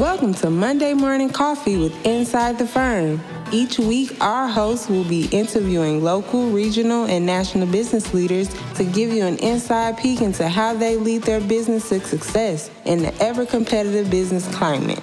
Welcome to Monday Morning Coffee with Inside the Firm. Each week, our hosts will be interviewing local, regional, and national business leaders to give you an inside peek into how they lead their business to success in the ever competitive business climate.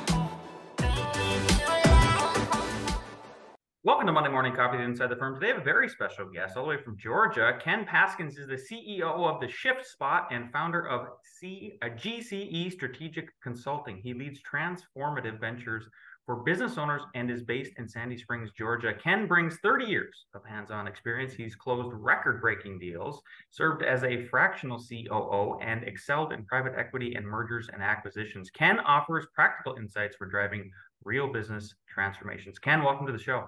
Welcome to Monday Morning Coffee Inside the Firm. Today, I have a very special guest all the way from Georgia. Ken Paskins is the CEO of the Shift Spot and founder of C, uh, GCE Strategic Consulting. He leads transformative ventures for business owners and is based in Sandy Springs, Georgia. Ken brings 30 years of hands on experience. He's closed record breaking deals, served as a fractional COO, and excelled in private equity and mergers and acquisitions. Ken offers practical insights for driving real business transformations. Ken, welcome to the show.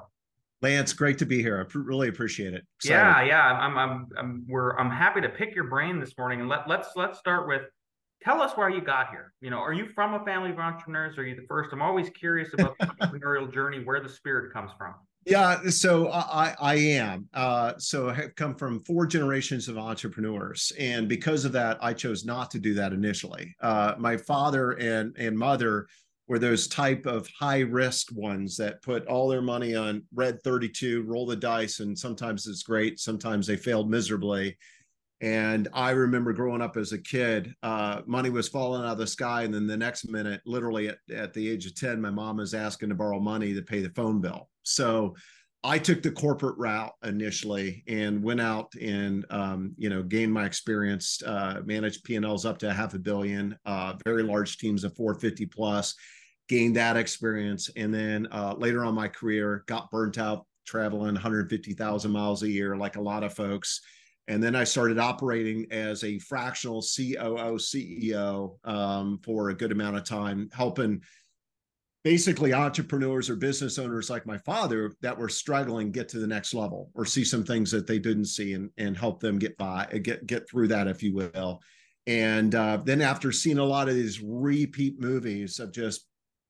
Lance, great to be here. I really appreciate it. Excited. Yeah, yeah. I'm, I'm, I'm, we're, I'm happy to pick your brain this morning, and let let's let's start with. Tell us why you got here. You know, are you from a family of entrepreneurs? Are you the first? I'm always curious about the entrepreneurial journey, where the spirit comes from. Yeah, so I I am. Uh, so I have come from four generations of entrepreneurs, and because of that, I chose not to do that initially. Uh, my father and and mother were those type of high risk ones that put all their money on red 32 roll the dice and sometimes it's great sometimes they failed miserably. And i remember growing up as a kid uh, money was falling out of the sky and then the next minute literally at, at the age of 10 my mom was asking to borrow money to pay the phone bill. So I took the corporate route initially and went out and um, you know gained my experience, uh, managed P&Ls up to half a billion, uh, very large teams of 450 plus, gained that experience. And then uh, later on my career, got burnt out traveling 150,000 miles a year, like a lot of folks. And then I started operating as a fractional COO, CEO um, for a good amount of time, helping basically entrepreneurs or business owners like my father that were struggling get to the next level or see some things that they didn't see and, and help them get by, get, get through that, if you will. And uh, then after seeing a lot of these repeat movies of just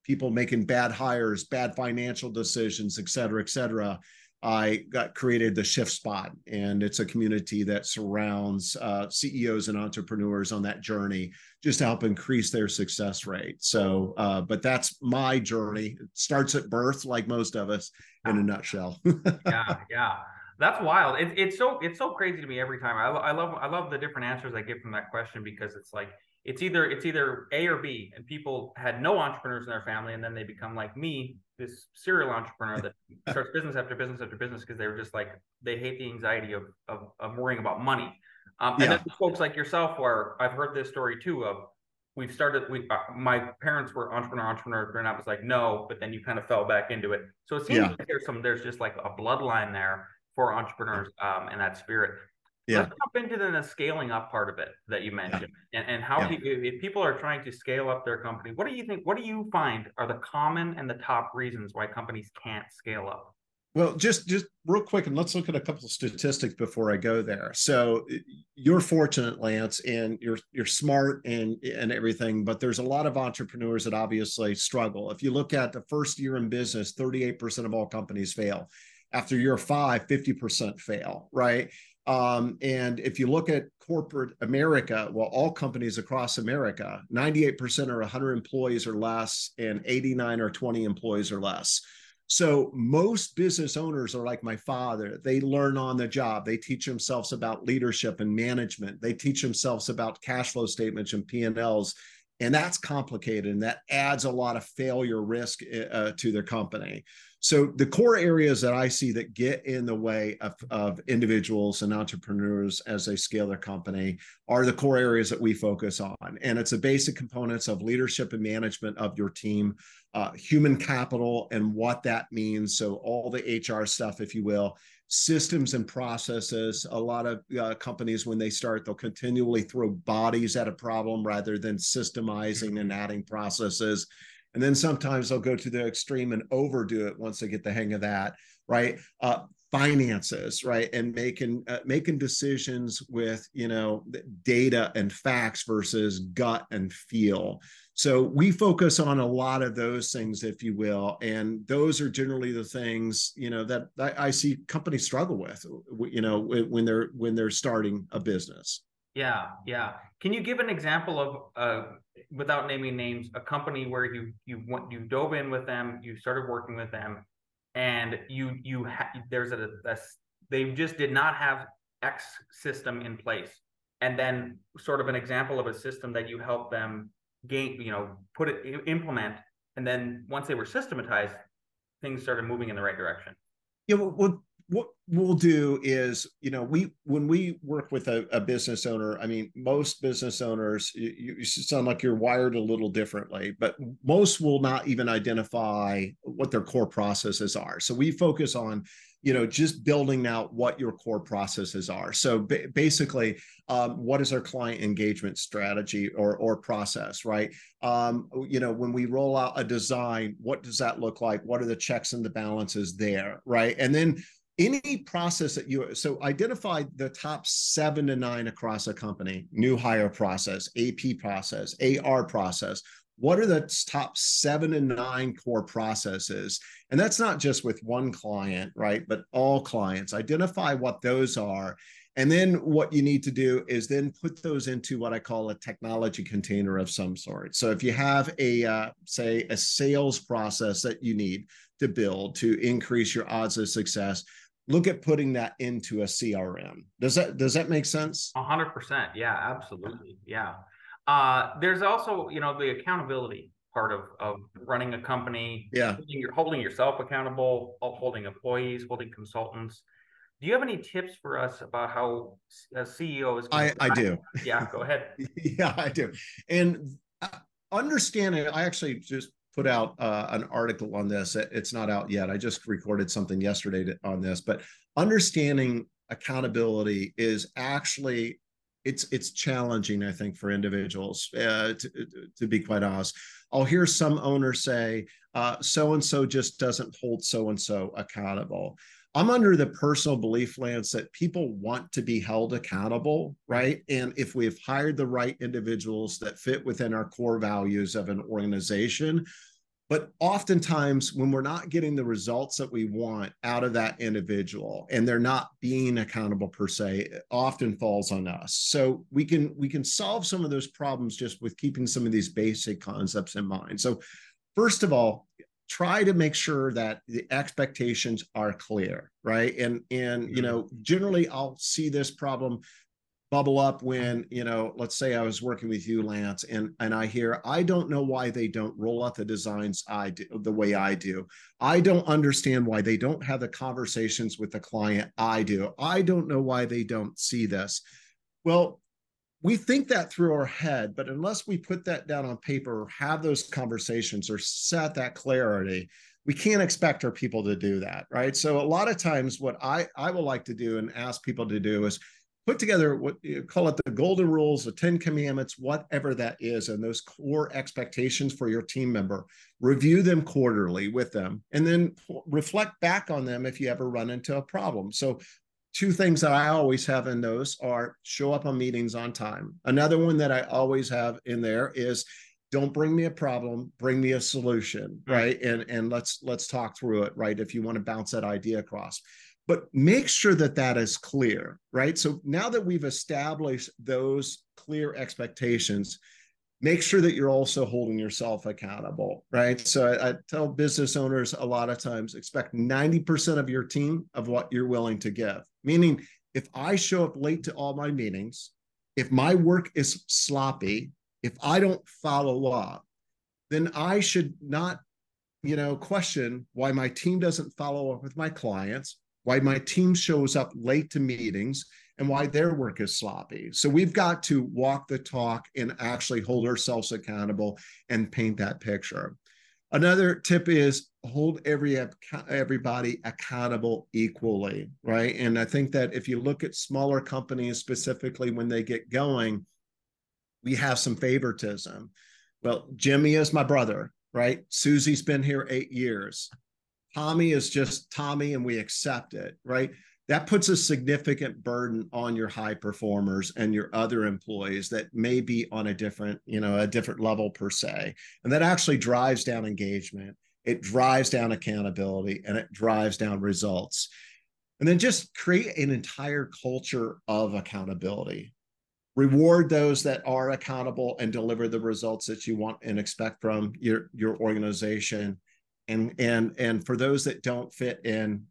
people making bad hires, bad financial decisions, et cetera, et cetera. I got created the Shift Spot, and it's a community that surrounds uh, CEOs and entrepreneurs on that journey, just to help increase their success rate. So, uh, but that's my journey. It starts at birth, like most of us, in a nutshell. yeah, yeah, that's wild. It, it's so it's so crazy to me every time. I, I love I love the different answers I get from that question because it's like it's either it's either A or B, and people had no entrepreneurs in their family, and then they become like me, this serial entrepreneur that starts business after business after business because they were just like they hate the anxiety of of, of worrying about money. Um, and then folks like yourself, where I've heard this story too of we've started. We uh, my parents were entrepreneur entrepreneurs, and I was like no, but then you kind of fell back into it. So it seems yeah. like there's some there's just like a bloodline there for entrepreneurs um, and that spirit yeah. Let's jump into the scaling up part of it that you mentioned, yeah. and, and how yeah. people, if people are trying to scale up their company, what do you think? What do you find are the common and the top reasons why companies can't scale up? Well, just just real quick, and let's look at a couple of statistics before I go there. So, you're fortunate, Lance, and you're you're smart and and everything, but there's a lot of entrepreneurs that obviously struggle. If you look at the first year in business, 38% of all companies fail. After year five, 50% fail, right? Um, and if you look at corporate America, well, all companies across America, 98% are 100 employees or less, and 89 are 20 employees or less. So most business owners are like my father. They learn on the job. They teach themselves about leadership and management. They teach themselves about cash flow statements and P&Ls. And that's complicated and that adds a lot of failure risk uh, to their company. So the core areas that I see that get in the way of, of individuals and entrepreneurs as they scale their company are the core areas that we focus on. And it's the basic components of leadership and management of your team, uh, human capital and what that means. So all the HR stuff, if you will, systems and processes. A lot of uh, companies, when they start, they'll continually throw bodies at a problem rather than systemizing and adding processes and then sometimes they'll go to the extreme and overdo it once they get the hang of that right? Uh, finances right? And making uh, making decisions with you know data and facts versus gut and feel. So we focus on a lot of those things if you will and those are generally the things you know that i, I see companies struggle with you know when they're when they're starting a business Yeah, yeah. Can you give an example of, uh, without naming names, a company where you you went you dove in with them, you started working with them, and you you ha- there's a, a they just did not have X system in place, and then sort of an example of a system that you helped them gain, you know, put it implement, and then once they were systematized, things started moving in the right direction. Yeah, well, what we'll do is you know we when we work with a, a business owner i mean most business owners you, you, sound like you're wired a little differently but most will not even identify what their core processes are. So we focus on you know just building out what your core processes are. So basically um, what is our client engagement strategy or or process right? Um, you know when we roll out a design what does that look like? What are the checks and the balances there right? And then any process that you so identify the top seven to nine across a company new hire process ap process ar process. What are the top seven and nine core processes? And that's not just with one client right but all clients. Identify what those are. And then what you need to do is then put those into what i call a technology container of some sort. So if you have a uh, say a sales process that you need to build to increase your odds of success look at putting that into a crm does that does that make sense? 100% yeah absolutely. Yeah. Uh, there's also you know the accountability part of of running a company yeah. holding, your, holding yourself accountable holding employees holding consultants. Do you have any tips for us about how a ceo is i i do. Yeah go ahead. Yeah i do. And uh, understanding i actually just put out uh, an article on this. It's not out yet. I just recorded something yesterday to, on this, but understanding accountability is actually it's it's challenging i think for individuals uh, to, to be quite honest i'll hear some owners say so and so just doesn't hold so and so accountable i'm under the personal belief lance that people want to be held accountable right and if we've hired the right individuals that fit within our core values of an organization but oftentimes, when we're not getting the results that we want out of that individual, and they're not being accountable per se, it often falls on us. So we can we can solve some of those problems just with keeping some of these basic concepts in mind. So, first of all, try to make sure that the expectations are clear, right? And and you know, generally, I'll see this problem bubble up when you know let's say i was working with you lance and and i hear i don't know why they don't roll out the designs i do the way i do. I don't understand why they don't have the conversations with the client i do. I don't know why they don't see this. Well we think that through our head but unless we put that down on paper or have those conversations or set that clarity we can't expect our people to do that right? So a lot of times what i i will like to do and ask people to do is put together what you call it the golden rules, the 10 commandments, whatever that is, and those core expectations for your team member. Review them quarterly with them and then reflect back on them if you ever run into a problem. So, two things that I always have in those are show up on meetings on time. Another one that I always have in there is don't bring me a problem bring me a solution right and and let's let's talk through it right if you want to bounce that idea across but make sure that that is clear, right? So now that we've established those clear expectations, make sure that you're also holding yourself accountable, right? So I, I, tell business owners a lot of times expect 90% of your team of what you're willing to give. Meaning, if I show up late to all my meetings, if my work is sloppy, if I don't follow up, then I should not, you know, question why my team doesn't follow up with my clients why my team shows up late to meetings, and why their work is sloppy. So we've got to walk the talk and actually hold ourselves accountable and paint that picture. Another tip is hold every everybody accountable equally, right? And I think that if you look at smaller companies specifically when they get going, we have some favoritism. Well, Jimmy is my brother, right? Susie's been here eight years. Tommy is just Tommy and we accept it, right? That puts a significant burden on your high performers and your other employees that may be on a different, you know, a different level per se. And that actually drives down engagement. It drives down accountability and it drives down results. And then just create an entire culture of accountability reward those that are accountable and deliver the results that you want and expect from your your organization and and and for those that don't fit in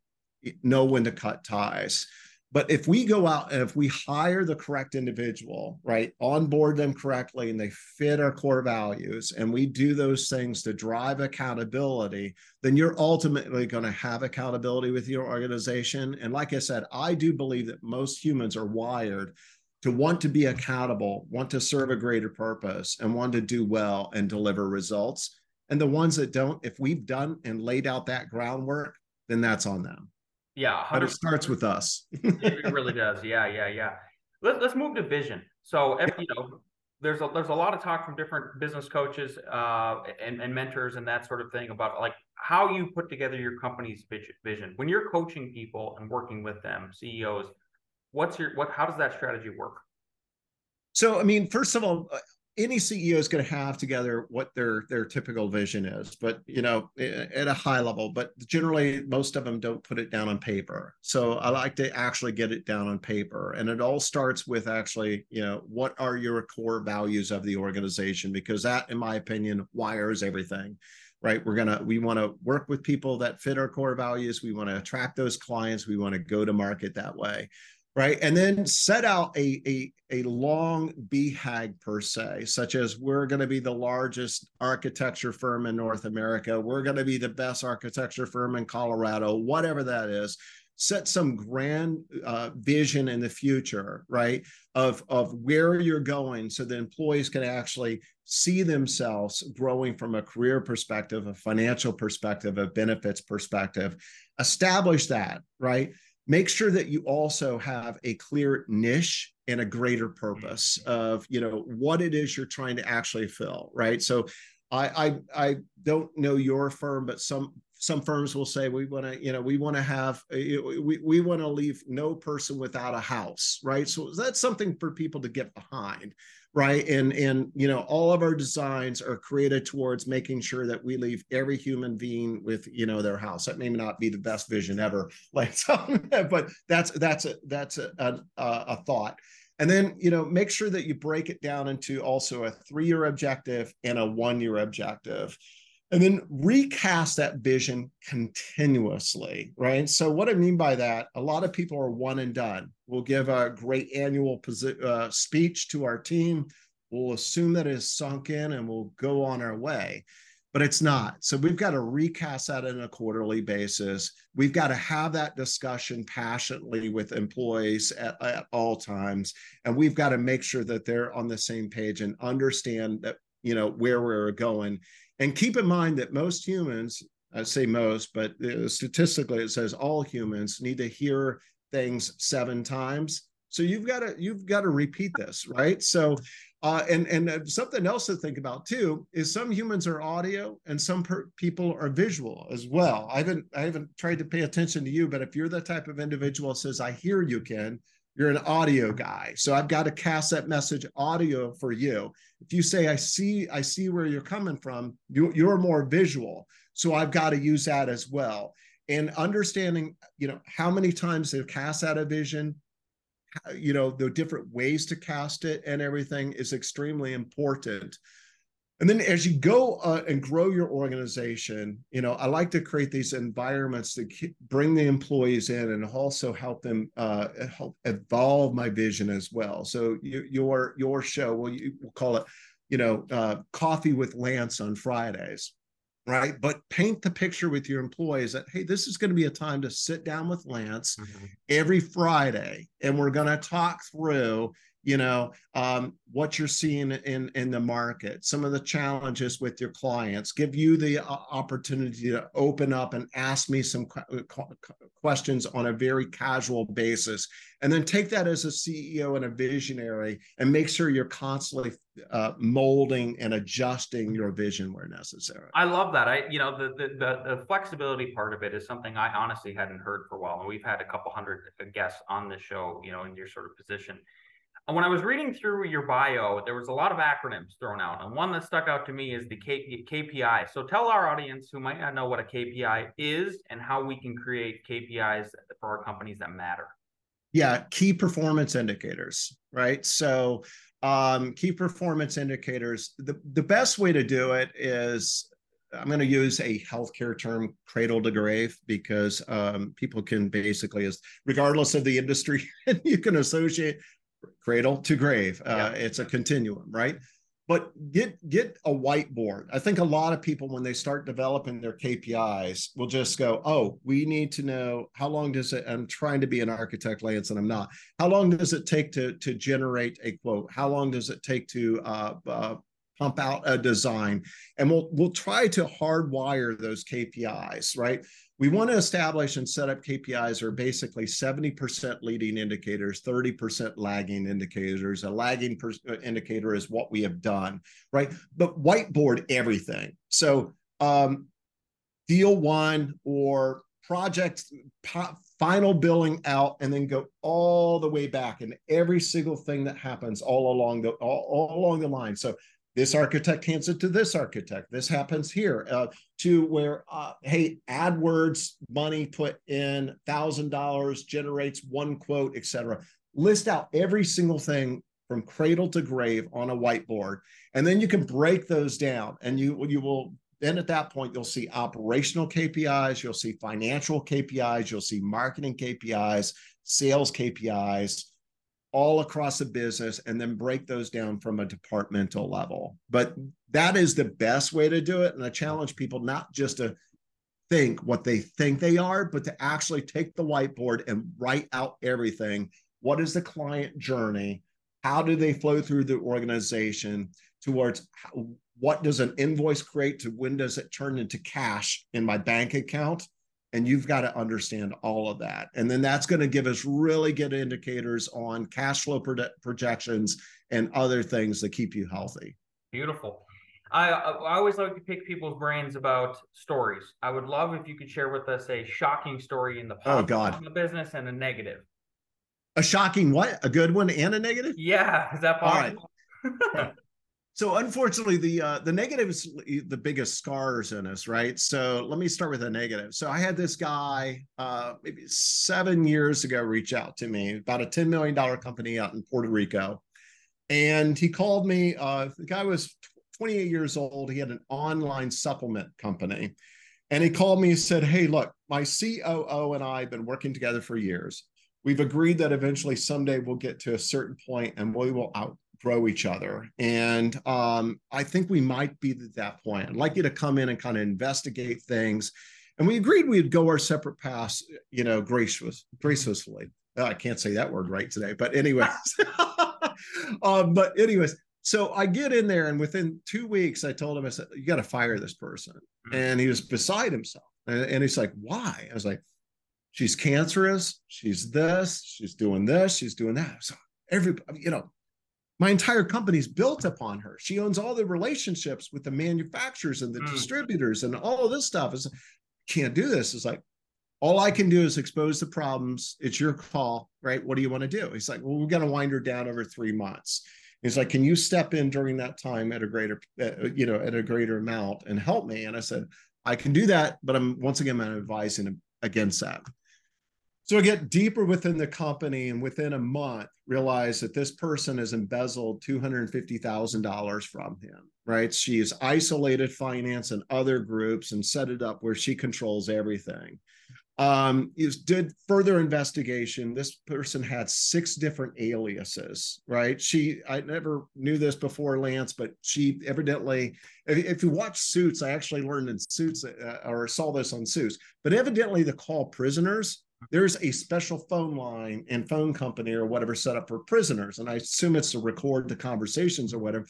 know when to cut ties but if we go out and if we hire the correct individual right onboard them correctly and they fit our core values and we do those things to drive accountability then you're ultimately going to have accountability with your organization and like i said i do believe that most humans are wired to want to be accountable, want to serve a greater purpose, and want to do well and deliver results. And the ones that don't, if we've done and laid out that groundwork, then that's on them. Yeah, 100%. but it starts with us. it really does. Yeah, yeah, yeah. Let, let's move to vision. So, if, you know, there's a there's a lot of talk from different business coaches uh, and, and mentors and that sort of thing about like how you put together your company's vision when you're coaching people and working with them, CEOs what's your what how does that strategy work so i mean first of all any ceo is going to have together what their their typical vision is but you know at a high level but generally most of them don't put it down on paper. So i like to actually get it down on paper and it all starts with actually you know what are your core values of the organization? Because that in my opinion wires everything right? We're to we want to work with people that fit our core values. We want to attract those clients. We want to go to market that way right? And then set out a, a, a long BHAG per se, such as we're going to be the largest architecture firm in North America. We're going to be the best architecture firm in Colorado, whatever that is. Set some grand uh, vision in the future, right? Of, of where you're going so the employees can actually see themselves growing from a career perspective, a financial perspective, a benefits perspective. Establish that, right? Make sure that you also have a clear niche and a greater purpose mm-hmm. of you know what it is you're trying to actually fill right? So i i, I don't know your firm but some some firms will say we want to you know we want to have we, we want to leave no person without a house right? So that's something for people to get behind right? And and you know all of our designs are created towards making sure that we leave every human being with you know their house. That may not be the best vision ever like but that's that's a that's a, a, a thought. And then you know make sure that you break it down into also a three year objective and a one year objective and then recast that vision continuously, right? So, what I mean by that, a lot of people are one and done. We'll give a great annual posi- uh, speech to our team. We'll assume that it is sunk in and we'll go on our way, but it's not. So, we've got to recast that on a quarterly basis. We've got to have that discussion passionately with employees at, at all times. And we've got to make sure that they're on the same page and understand that, you know, where we're going and keep in mind that most humans, I say most, but statistically it says all humans need to hear things seven times. So you've got to you've got to repeat this, right? So uh, and and uh, something else to think about too is some humans are audio and some per- people are visual as well. I haven't I haven't tried to pay attention to you, but if you're the type of individual says I hear you, Ken, you're an audio guy. So i've got to cast that message audio for you. If you say i see i see where you're coming from you, you're more visual. So i've got to use that as well. And understanding you know how many times they've cast out a vision you know the different ways to cast it and everything is extremely important and then as you go uh, and grow your organization you know i like to create these environments to bring the employees in and also help them uh, help evolve my vision as well so you, your your show well you, we'll call it you know uh, coffee with lance on fridays right but paint the picture with your employees that hey this is going to be a time to sit down with lance mm-hmm. every friday and we're going to talk through you know um, what you're seeing in in the market some of the challenges with your clients. Give you the uh, opportunity to open up and ask me some uh, questions on a very casual basis. And then take that as a ceo and a visionary and make sure you're constantly uh, molding and adjusting your vision where necessary. I love that. I you know the, the the the flexibility part of it is something i honestly hadn't heard for a while. And we've had a couple hundred guests on the show you know in your sort of position when I was reading through your bio, there was a lot of acronyms thrown out, and one that stuck out to me is the KPI. So tell our audience who might not know what a KPI is and how we can create KPIs for our companies that matter. Yeah, key performance indicators, right? So um, key performance indicators. The, the best way to do it is I'm going to use a healthcare term, cradle to grave, because um, people can basically, as regardless of the industry, you can associate cradle to grave. Uh, yeah. It's a continuum, right? but get get a whiteboard i think a lot of people when they start developing their kpis will just go oh we need to know how long does it i'm trying to be an architect lance and i'm not how long does it take to to generate a quote how long does it take to uh, uh, pump out a design and we'll we'll try to hardwire those kpis right we want to establish and set up KPIs are basically 70% leading indicators, 30% lagging indicators. A lagging uh, indicator is what we have done, right? But whiteboard everything. So, um, deal one or project final billing out and then go all the way back and every single thing that happens all along the all, all along the line so this architect hands it to this architect. This happens here. Uh, to where, uh, hey, AdWords money put in thousand dollars generates one quote, etc. List out every single thing from cradle to grave on a whiteboard, and then you can break those down, and you you will. Then at that point, you'll see operational KPIs, you'll see financial KPIs, you'll see marketing KPIs, sales KPIs, all across the business and then break those down from a departmental level. But that is the best way to do it. And I challenge people not just to think what they think they are, but to actually take the whiteboard and write out everything. What is the client journey? How do they flow through the organization towards what does an invoice create to when does it turn into cash in my bank account? And you've got to understand all of that and then that's going to give us really good indicators on cash flow pro- projections and other things that keep you healthy beautiful I, I always like to pick people's brains about stories. I would love if you could share with us a shocking story in the oh god the business and a negative. A shocking what? A good one and a negative? Yeah, is that possible? All right. So unfortunately, the uh, the negative is the biggest scars in us, right? So let me start with a negative. So I had this guy uh, maybe seven years ago reach out to me about a ten million dollar company out in Puerto Rico, and he called me. Uh, the guy was 28 years old. He had an online supplement company, and he called me and said, "Hey, look, my COO and I have been working together for years. We've agreed that eventually someday we'll get to a certain point and we will out grow each other. And um, I think we might be at that point. I'd like you to come in and kind of investigate things. And we agreed we'd go our separate paths, you know, gracious, graciously. Oh, I can't say that word right today, but anyways. um, but anyways, so I get in there, and within two weeks, I told him, I said, "You got to fire this person," mm-hmm. and he was beside himself. And, and he's like, "Why?" I was like, "She's cancerous. She's this. She's doing this. She's doing that." So every, you know, my entire company's built upon her. She owns all the relationships with the manufacturers and the mm. distributors and all of this stuff. Is can't do this. It's like all I can do is expose the problems. It's your call, right? What do you want to do? He's like, well, we're going to wind her down over three months. He's like, can you step in during that time at a greater, uh, you know, at a greater amount and help me? And I said, I can do that, but I'm once again I'm advising against that. So I get deeper within the company and within a month realize that this person has embezzled $250,000 from him, right? She's isolated finance and other groups and set it up where she controls everything. Um, did further investigation. This person had six different aliases, right? She, I never knew this before, Lance, but she evidently, if, if you watch Suits, I actually learned in Suits uh, or saw this on Suits, but evidently the call prisoners there's a special phone line and phone company or whatever set up for prisoners. And I assume it's to record the conversations or whatever.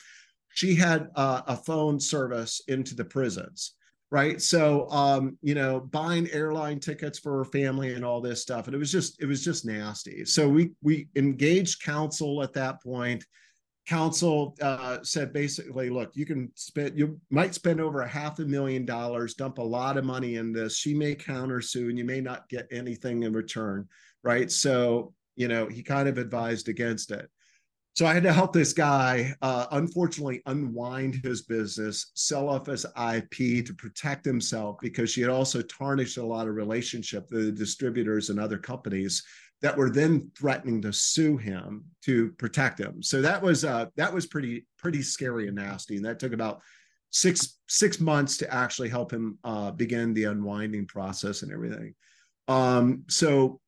She had uh, a phone service into the prisons. Right. So, um, you know, buying airline tickets for her family and all this stuff. And it was just, it was just nasty. So we, we engaged counsel at that point counsel uh, said basically, look, you can spend, you might spend over a half a million dollars, dump a lot of money in this. She may countersue and you may not get anything in return. Right. So, you know, he kind of advised against it. So I had to help this guy, uh, unfortunately, unwind his business, sell off his IP to protect himself because she had also tarnished a lot of relationship with the distributors and other companies that were then threatening to sue him to protect him. So that was uh, that was pretty pretty scary and nasty, and that took about six six months to actually help him uh, begin the unwinding process and everything. Um, so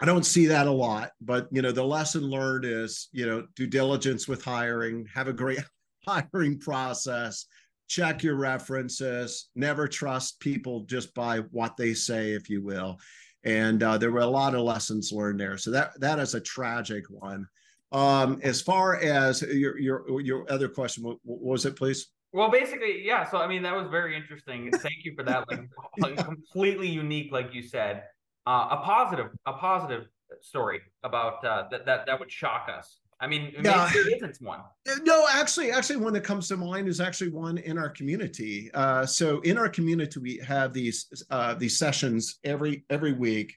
I don't see that a lot, but you know the lesson learned is you know due diligence with hiring, have a great hiring process, check your references, never trust people just by what they say, if you will and uh, there were a lot of lessons learned there. So that that is a tragic one. Um, as far as your your your other question, what, was it, please? Well, basically, yeah. So I mean, that was very interesting. Thank you for that. Like, like completely unique, like you said, uh, a positive a positive story about uh, that that that would shock us. I mean, yeah. maybe it isn't one. No, actually, actually, one that comes to mind is actually one in our community. Uh, so in our community, we have these uh, these sessions every every week,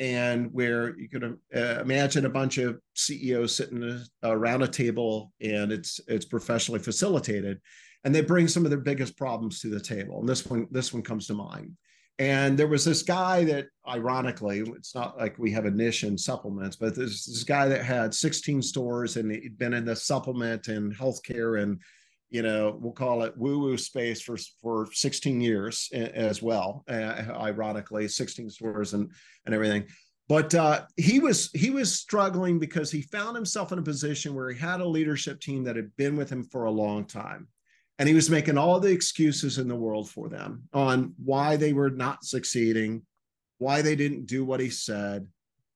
and where you can uh, imagine a bunch of CEOs sitting around a table, and it's it's professionally facilitated, and they bring some of their biggest problems to the table. And this one this one comes to mind. And there was this guy that, ironically, it's not like we have a niche in supplements, but there's this guy that had 16 stores and he'd been in the supplement and healthcare and, you know, we'll call it woo woo space for, for 16 years as well. Uh, ironically, 16 stores and, and everything. But uh, he was he was struggling because he found himself in a position where he had a leadership team that had been with him for a long time and he was making all the excuses in the world for them on why they were not succeeding, why they didn't do what he said,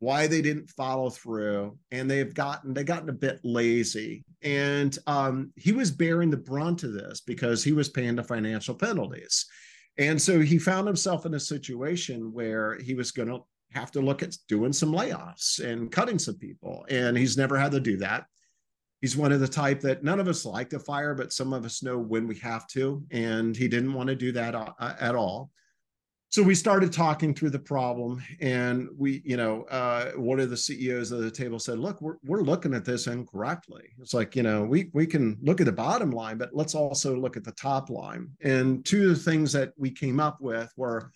why they didn't follow through, and they've gotten they gotten a bit lazy. And um, he was bearing the brunt of this because he was paying the financial penalties. And so he found himself in a situation where he was going to have to look at doing some layoffs and cutting some people. And he's never had to do that he's one of the type that none of us like to fire, but some of us know when we have to. And he didn't want to do that uh, uh, at all. So we started talking through the problem, and we, you know, uh, one of the CEOs of the table said, "Look, we're we're looking at this incorrectly. It's like, you know, we we can look at the bottom line, but let's also look at the top line." And two of the things that we came up with were,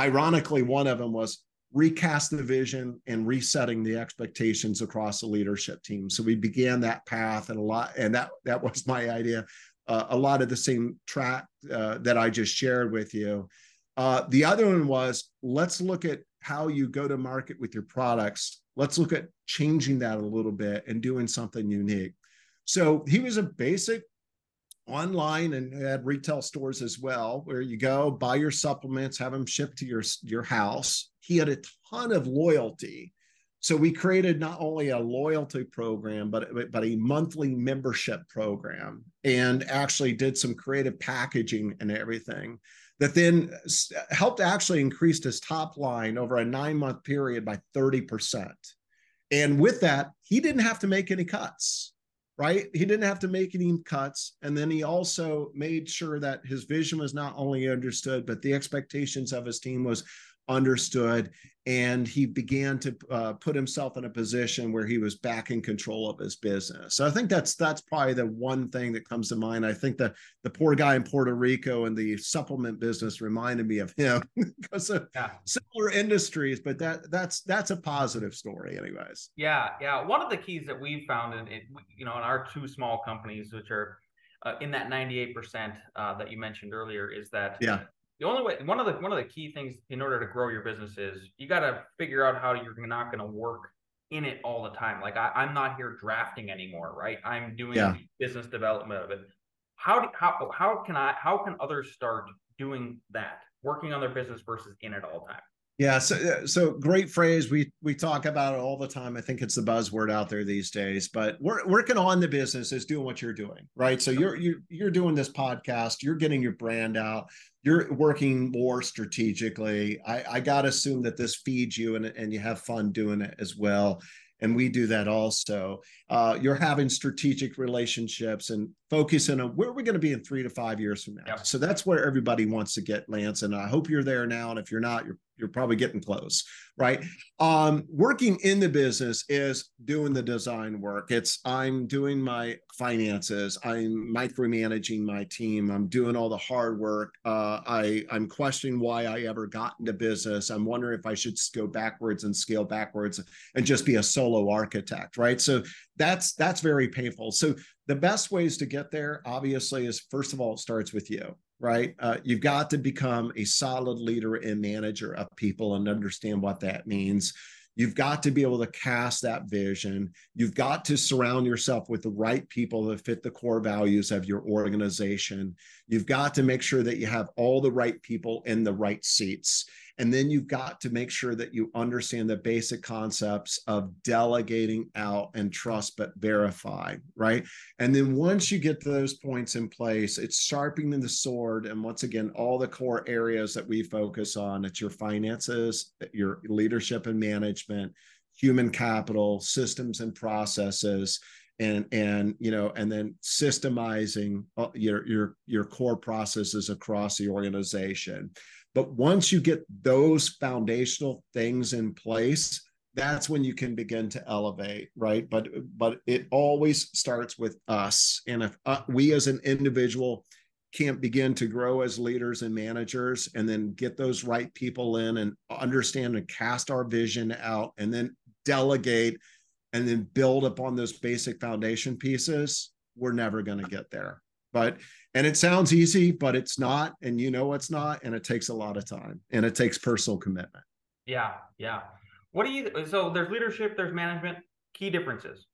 ironically, one of them was recast the vision and resetting the expectations across the leadership team. So we began that path and a lot, and that that was my idea. Uh, a lot of the same track uh, that I just shared with you. Uh, the other one was let's look at how you go to market with your products. Let's look at changing that a little bit and doing something unique. So he was a basic online and had retail stores as well, where you go buy your supplements, have them shipped to your your house. He had a ton of loyalty. So we created not only a loyalty program, but, but a monthly membership program and actually did some creative packaging and everything that then helped actually increase his top line over a nine month period by 30%. And with that, he didn't have to make any cuts right? He didn't have to make any cuts. And then he also made sure that his vision was not only understood, but the expectations of his team was understood and he began to uh, put himself in a position where he was back in control of his business. So i think that's that's probably the one thing that comes to mind. I think the the poor guy in puerto rico and the supplement business reminded me of him because of yeah. similar industries but that that's that's a positive story anyways. Yeah yeah. One of the keys that we found in it you know in our two small companies which are uh, in that 98% uh, that you mentioned earlier is that yeah the only way one of the one of the key things in order to grow your business is you got to figure out how you're not going to work in it all the time. Like I, am not here drafting anymore, right? I'm doing yeah. business development of it. How do, how how can I how can others start doing that, working on their business versus in it all the time? Yeah, so so great phrase. We we talk about it all the time. I think it's the buzzword out there these days. But we're, working on the business is doing what you're doing, right? So you're you're you're doing this podcast. You're getting your brand out. You're working more strategically. I, I got to assume that this feeds you and and you have fun doing it as well and we do that also. Uh, you're having strategic relationships and focusing on where we're going to be in three to five years from now. Yep. So that's where everybody wants to get, Lance. And I hope you're there now. And if you're not, you're you're probably getting close right um working in the business is doing the design work it's i'm doing my finances i'm micromanaging my team i'm doing all the hard work uh i i'm questioning why i ever got into business i'm wondering if i should go backwards and scale backwards and just be a solo architect right so that's that's very painful so the best ways to get there obviously is first of all it starts with you right? Uh, you've got to become a solid leader and manager of people and understand what that means. You've got to be able to cast that vision. You've got to surround yourself with the right people that fit the core values of your organization. You've got to make sure that you have all the right people in the right seats. And then you've got to make sure that you understand the basic concepts of delegating out and trust but verify, right? And then once you get those points in place, it's sharpening the sword. And once again, all the core areas that we focus on it's your finances, your leadership and management, human capital, systems and processes and and you know and then systemizing uh, your your your core processes across the organization but once you get those foundational things in place, that's when you can begin to elevate, right? But but it always starts with us, and if uh, we as an individual can't begin to grow as leaders and managers, and then get those right people in and understand and cast our vision out, and then delegate, and then build upon those basic foundation pieces, we're never going to get there. But and it sounds easy, but it's not, and you know it's not, and it takes a lot of time and it takes personal commitment. Yeah, yeah. What do you so there's leadership, there's management, key differences.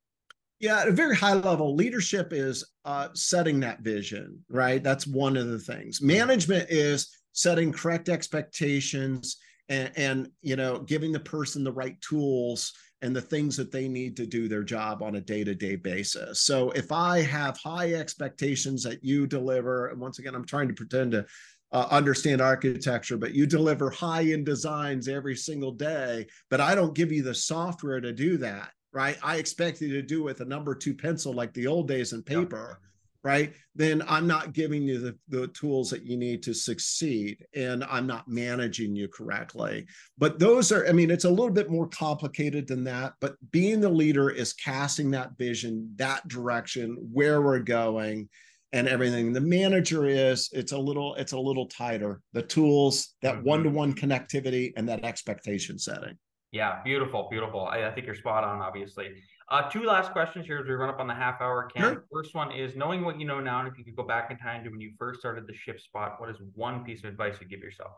Yeah, at a very high level, leadership is uh, setting that vision, right? That's one of the things. Management is setting correct expectations and, and you know giving the person the right tools and the things that they need to do their job on a day-to-day basis. So if I have high expectations that you deliver, and once again, I'm trying to pretend to uh, understand architecture, but you deliver high-end designs every single day, but I don't give you the software to do that, right? I expect you to do with a number two pencil like the old days in paper right? Then i'm not giving you the, the tools that you need to succeed and i'm not managing you correctly. But those are i mean it's a little bit more complicated than that but being the leader is casting that vision that direction where we're going and everything. The manager is it's a little it's a little tighter. The tools that mm-hmm. one-to-one connectivity and that expectation setting. Yeah beautiful beautiful. I, I think you're spot on obviously uh, two last questions here as we run up on the half hour. Ken, sure. first one is knowing what you know now, and if you could go back in time to when you first started the shift spot, what is one piece of advice you give yourself?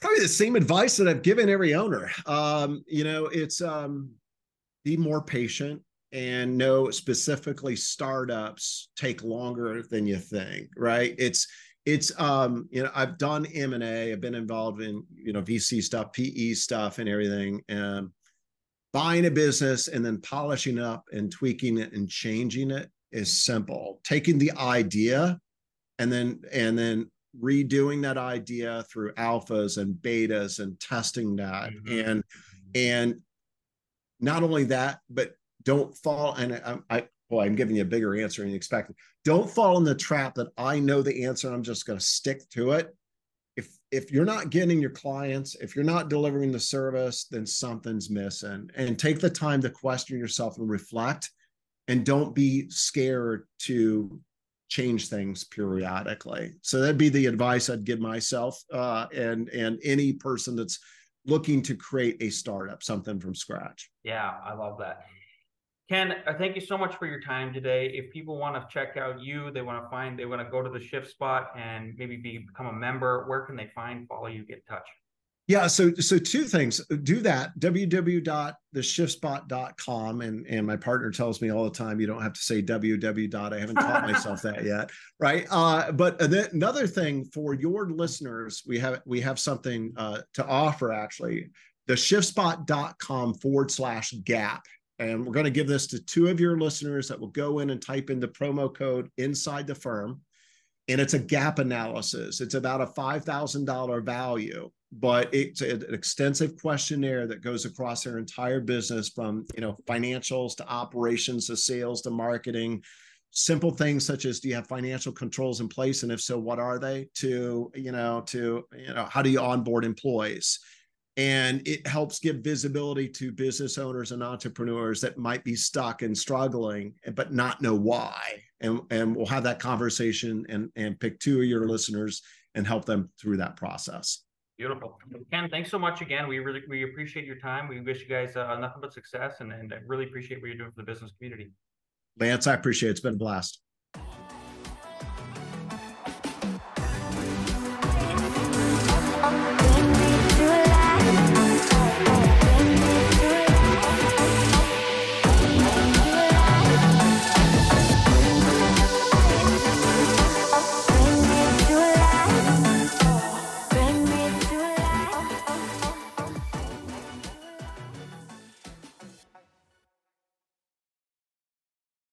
Probably the same advice that I've given every owner. Um, you know, it's um, be more patient and know specifically startups take longer than you think. Right? It's it's um you know i've done m&a i've been involved in you know vc stuff pe stuff and everything and buying a business and then polishing up and tweaking it and changing it is simple. Taking the idea and then and then redoing that idea through alphas and betas and testing that. Mm-hmm. and and not only that but don't fall and i, I boy i'm giving you a bigger answer than you expected. Don't fall in the trap that i know the answer i'm just going to stick to it if if you're not getting your clients, if you're not delivering the service, then something's missing. And take the time to question yourself and reflect and don't be scared to change things periodically. So that'd be the advice I'd give myself uh, and and any person that's looking to create a startup, something from scratch. Yeah, I love that. Ken, uh, thank you so much for your time today. If people want to check out you, they want to find, they want to go to the Shift Spot and maybe be, become a member, where can they find, follow you, get in touch? Yeah, so so two things. Do that www.theshiftspot.com and and my partner tells me all the time you don't have to say www. I haven't taught myself that yet, right? Uh, but another thing for your listeners, we have we have something uh, to offer actually. The shiftspot.com forward slash gap and we're going to give this to two of your listeners that will go in and type in the promo code inside the firm. And it's a gap analysis. It's about a $5,000 value, but it's an extensive questionnaire that goes across their entire business from, you know, financials to operations to sales to marketing, simple things such as do you have financial controls in place and if so what are they to you know to you know how do you onboard employees and it helps give visibility to business owners and entrepreneurs that might be stuck and struggling but not know why. And and we'll have that conversation and and pick two of your listeners and help them through that process. Beautiful. Ken thanks so much again. We really we appreciate your time. We wish you guys uh, nothing but success and, and really appreciate what you're doing for the business community. Lance i appreciate it. It's been a blast